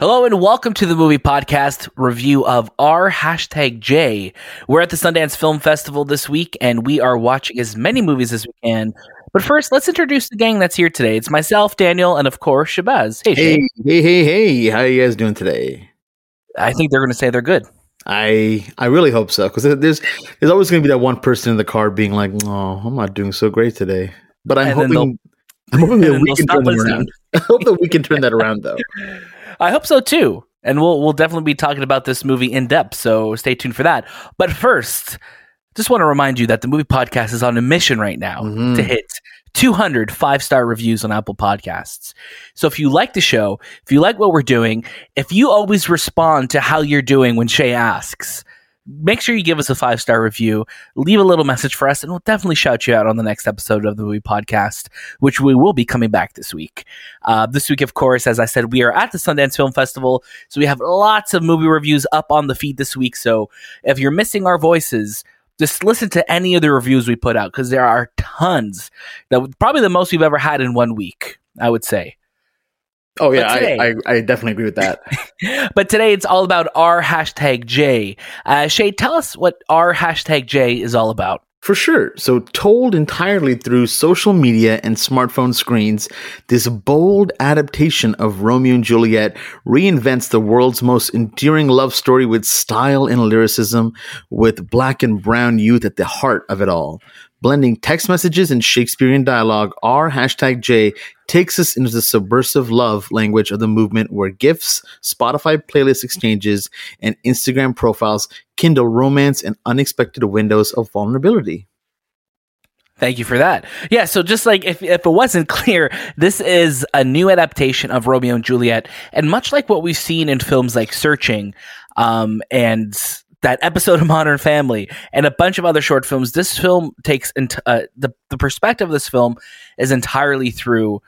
Hello and welcome to the movie podcast review of R hashtag J. We're at the Sundance Film Festival this week and we are watching as many movies as we can. But first, let's introduce the gang that's here today. It's myself, Daniel, and of course, Shahbaz. Hey, hey, hey, hey, hey! How are you guys doing today? I think they're going to say they're good. I I really hope so because there's there's always going to be that one person in the car being like, "Oh, I'm not doing so great today," but I'm and hoping I'm hoping that we can turn that around. I hope that we can turn that around, though. I hope so too. And we'll we'll definitely be talking about this movie in depth, so stay tuned for that. But first, just want to remind you that the movie podcast is on a mission right now mm-hmm. to hit 200 five star reviews on Apple Podcasts. So if you like the show, if you like what we're doing, if you always respond to how you're doing when Shay asks, make sure you give us a five star review, leave a little message for us, and we'll definitely shout you out on the next episode of the movie podcast, which we will be coming back this week. Uh, this week, of course, as I said, we are at the Sundance Film Festival, so we have lots of movie reviews up on the feed this week. So if you're missing our voices, just listen to any of the reviews we put out because there are tons. That probably the most we've ever had in one week, I would say. Oh yeah, today, I, I, I, definitely agree with that. but today it's all about R hashtag J. Uh, Shay, tell us what R hashtag J is all about. For sure. So, told entirely through social media and smartphone screens, this bold adaptation of Romeo and Juliet reinvents the world's most endearing love story with style and lyricism, with black and brown youth at the heart of it all. Blending text messages and Shakespearean dialogue, R hashtag J takes us into the subversive love language of the movement where GIFs, Spotify playlist exchanges, and Instagram profiles kindle romance and unexpected windows of vulnerability. Thank you for that. Yeah, so just like if, if it wasn't clear, this is a new adaptation of Romeo and Juliet. And much like what we've seen in films like Searching um, and that episode of Modern Family and a bunch of other short films, this film takes ent- uh, the the perspective of this film is entirely through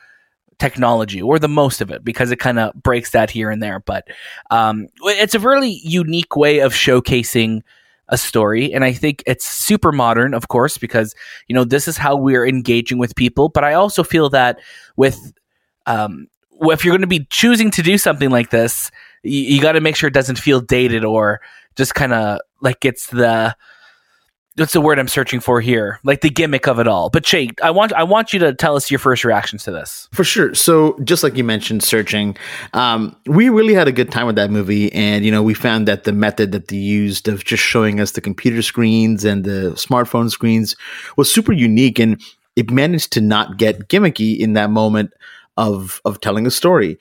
technology or the most of it because it kind of breaks that here and there. But um, it's a really unique way of showcasing a story and i think it's super modern of course because you know this is how we're engaging with people but i also feel that with um, if you're going to be choosing to do something like this you got to make sure it doesn't feel dated or just kind of like it's the what's the word I'm searching for here? Like the gimmick of it all. But Shay, I want I want you to tell us your first reactions to this. For sure. So just like you mentioned, searching, um, we really had a good time with that movie, and you know we found that the method that they used of just showing us the computer screens and the smartphone screens was super unique, and it managed to not get gimmicky in that moment of of telling a story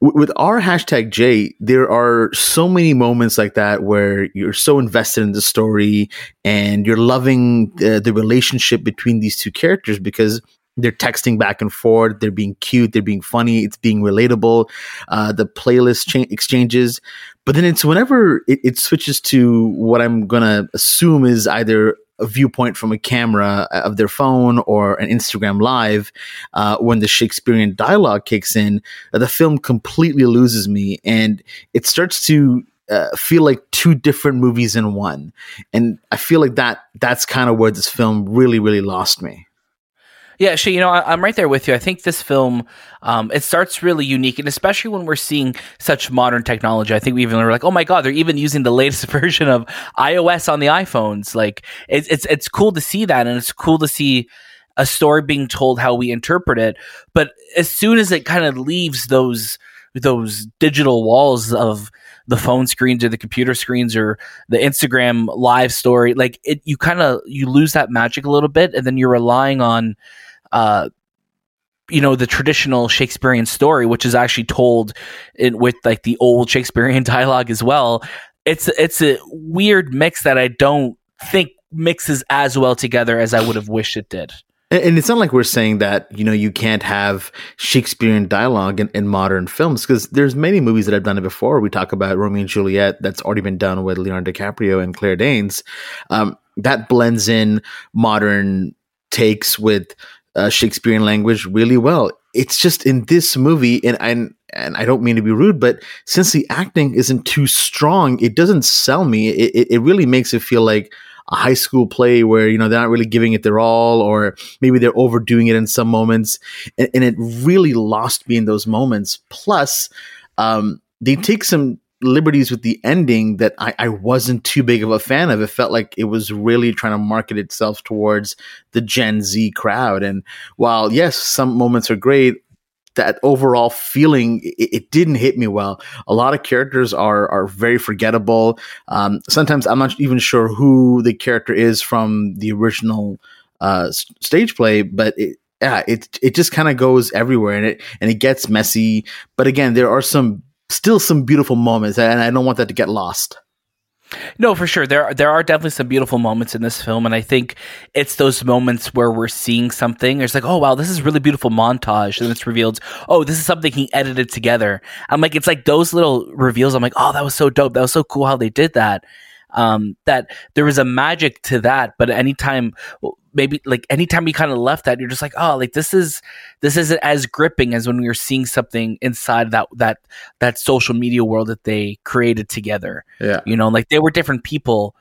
with R hashtag J, there are so many moments like that where you're so invested in the story and you're loving the, the relationship between these two characters because they're texting back and forth. They're being cute. They're being funny. It's being relatable. Uh, the playlist cha- exchanges, but then it's whenever it, it switches to what I'm gonna assume is either a viewpoint from a camera uh, of their phone or an Instagram live, uh, when the Shakespearean dialogue kicks in, uh, the film completely loses me and it starts to uh, feel like two different movies in one. And I feel like that that's kind of where this film really, really lost me. Yeah, she, you know, I, am right there with you. I think this film, um, it starts really unique, and especially when we're seeing such modern technology. I think we even were like, oh my god, they're even using the latest version of iOS on the iPhones. Like, it's it's it's cool to see that, and it's cool to see a story being told how we interpret it. But as soon as it kind of leaves those those digital walls of the phone screens or the computer screens or the Instagram live story, like it, you kind of you lose that magic a little bit, and then you're relying on uh, you know the traditional Shakespearean story, which is actually told in, with like the old Shakespearean dialogue as well. It's it's a weird mix that I don't think mixes as well together as I would have wished it did. And it's not like we're saying that you know you can't have Shakespearean dialogue in, in modern films because there's many movies that have done it before. We talk about Romeo and Juliet that's already been done with Leonardo DiCaprio and Claire Danes. Um, that blends in modern takes with uh, Shakespearean language really well. It's just in this movie, and I and I don't mean to be rude, but since the acting isn't too strong, it doesn't sell me. It, it, it really makes it feel like a high school play where you know they're not really giving it their all, or maybe they're overdoing it in some moments, and, and it really lost me in those moments. Plus, um, they take some liberties with the ending that I, I wasn't too big of a fan of. It felt like it was really trying to market itself towards the Gen Z crowd. And while yes, some moments are great, that overall feeling it, it, didn't hit me well. A lot of characters are are very forgettable. Um, sometimes I'm not even sure who the character is from the original uh, stage play, but it, yeah, it it just kind of goes everywhere and it and it gets messy. But again, there are some still some beautiful moments, and I don't want that to get lost. No, for sure. There are, there are definitely some beautiful moments in this film, and I think it's those moments where we're seeing something. It's like, oh wow, this is really beautiful montage, and it's revealed, oh, this is something he edited together. I'm like, it's like those little reveals. I'm like, oh, that was so dope. That was so cool how they did that. Um, that there was a magic to that, but anytime maybe like anytime you kind of left that, you're just like, oh, like this is this isn't as gripping as when we were seeing something inside that that that social media world that they created together. Yeah, you know, like they were different people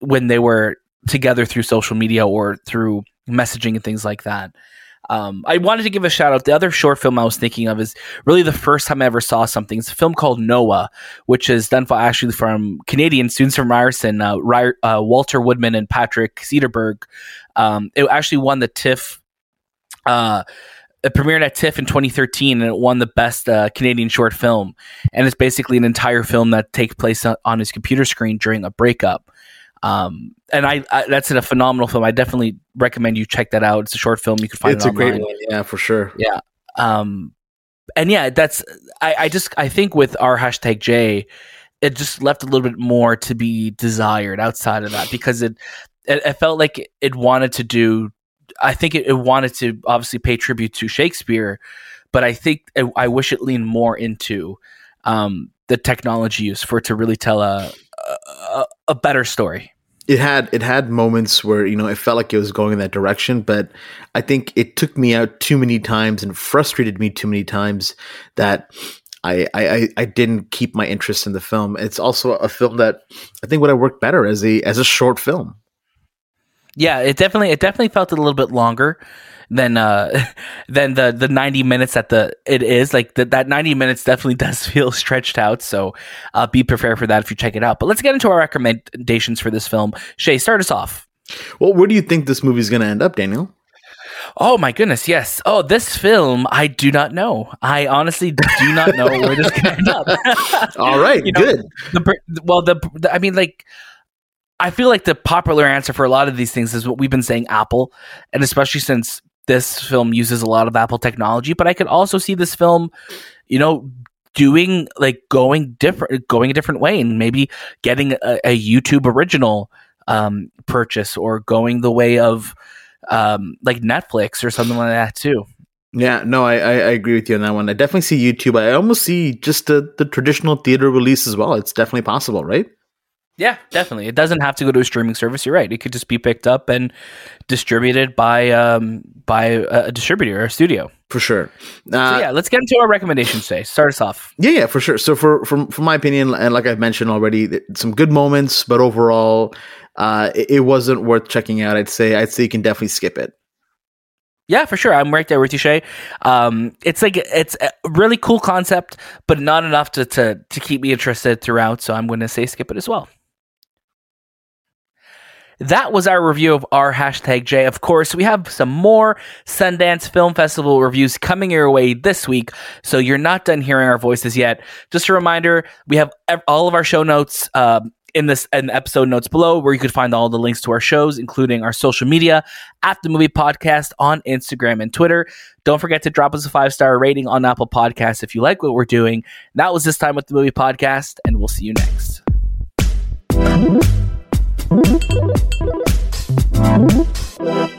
when they were together through social media or through messaging and things like that. Um, I wanted to give a shout out. The other short film I was thinking of is really the first time I ever saw something. It's a film called Noah, which is done by actually from Canadian students from Ryerson, uh, Ry- uh, Walter Woodman and Patrick Cederberg. Um, it actually won the TIFF. Uh, it premiered at TIFF in 2013 and it won the best uh, Canadian short film. And it's basically an entire film that takes place on his computer screen during a breakup. Um, and I, I, that's a phenomenal film. I definitely recommend you check that out. It's a short film. You can find it's it a great one. Yeah, for sure. Yeah. Um, and yeah, that's I, I just I think with R hashtag J, it just left a little bit more to be desired outside of that because it it, it felt like it wanted to do. I think it, it, wanted to obviously pay tribute to Shakespeare, but I think it, I wish it leaned more into um, the technology use for it to really tell a, a, a better story it had it had moments where you know it felt like it was going in that direction but i think it took me out too many times and frustrated me too many times that I, I I didn't keep my interest in the film. It's also a film that I think would have worked better as a as a short film. Yeah, it definitely it definitely felt a little bit longer than uh than the the 90 minutes that the it is like the, that 90 minutes definitely does feel stretched out so uh be prepared for that if you check it out but let's get into our recommendations for this film shay start us off well where do you think this movie is going to end up daniel Oh my goodness, yes. Oh, this film, I do not know. I honestly do not know where this can end up. All right, you know, good. The, well, the, the I mean, like I feel like the popular answer for a lot of these things is what we've been saying Apple, and especially since this film uses a lot of Apple technology. But I could also see this film, you know, doing like going different, going a different way, and maybe getting a, a YouTube original um, purchase or going the way of um, like Netflix or something like that too. Yeah, no, I, I, I, agree with you on that one. I definitely see YouTube. I almost see just the, the traditional theater release as well. It's definitely possible, right? Yeah, definitely. It doesn't have to go to a streaming service. You're right. It could just be picked up and distributed by um, by a distributor or a studio. For sure. Uh, so yeah, let's get into our recommendations today. Start us off. Yeah, yeah, for sure. So for from from my opinion, and like I've mentioned already, some good moments, but overall, uh, it, it wasn't worth checking out. I'd say I'd say you can definitely skip it. Yeah, for sure. I'm right there with you, Shay. Um, it's like it's a really cool concept, but not enough to to to keep me interested throughout. So I'm going to say skip it as well that was our review of R hashtag J. Of course, we have some more Sundance Film Festival reviews coming your way this week, so you're not done hearing our voices yet. Just a reminder, we have all of our show notes um, in this and episode notes below, where you could find all the links to our shows, including our social media at the Movie Podcast on Instagram and Twitter. Don't forget to drop us a five star rating on Apple Podcasts if you like what we're doing. That was this time with the Movie Podcast, and we'll see you next. Thank you.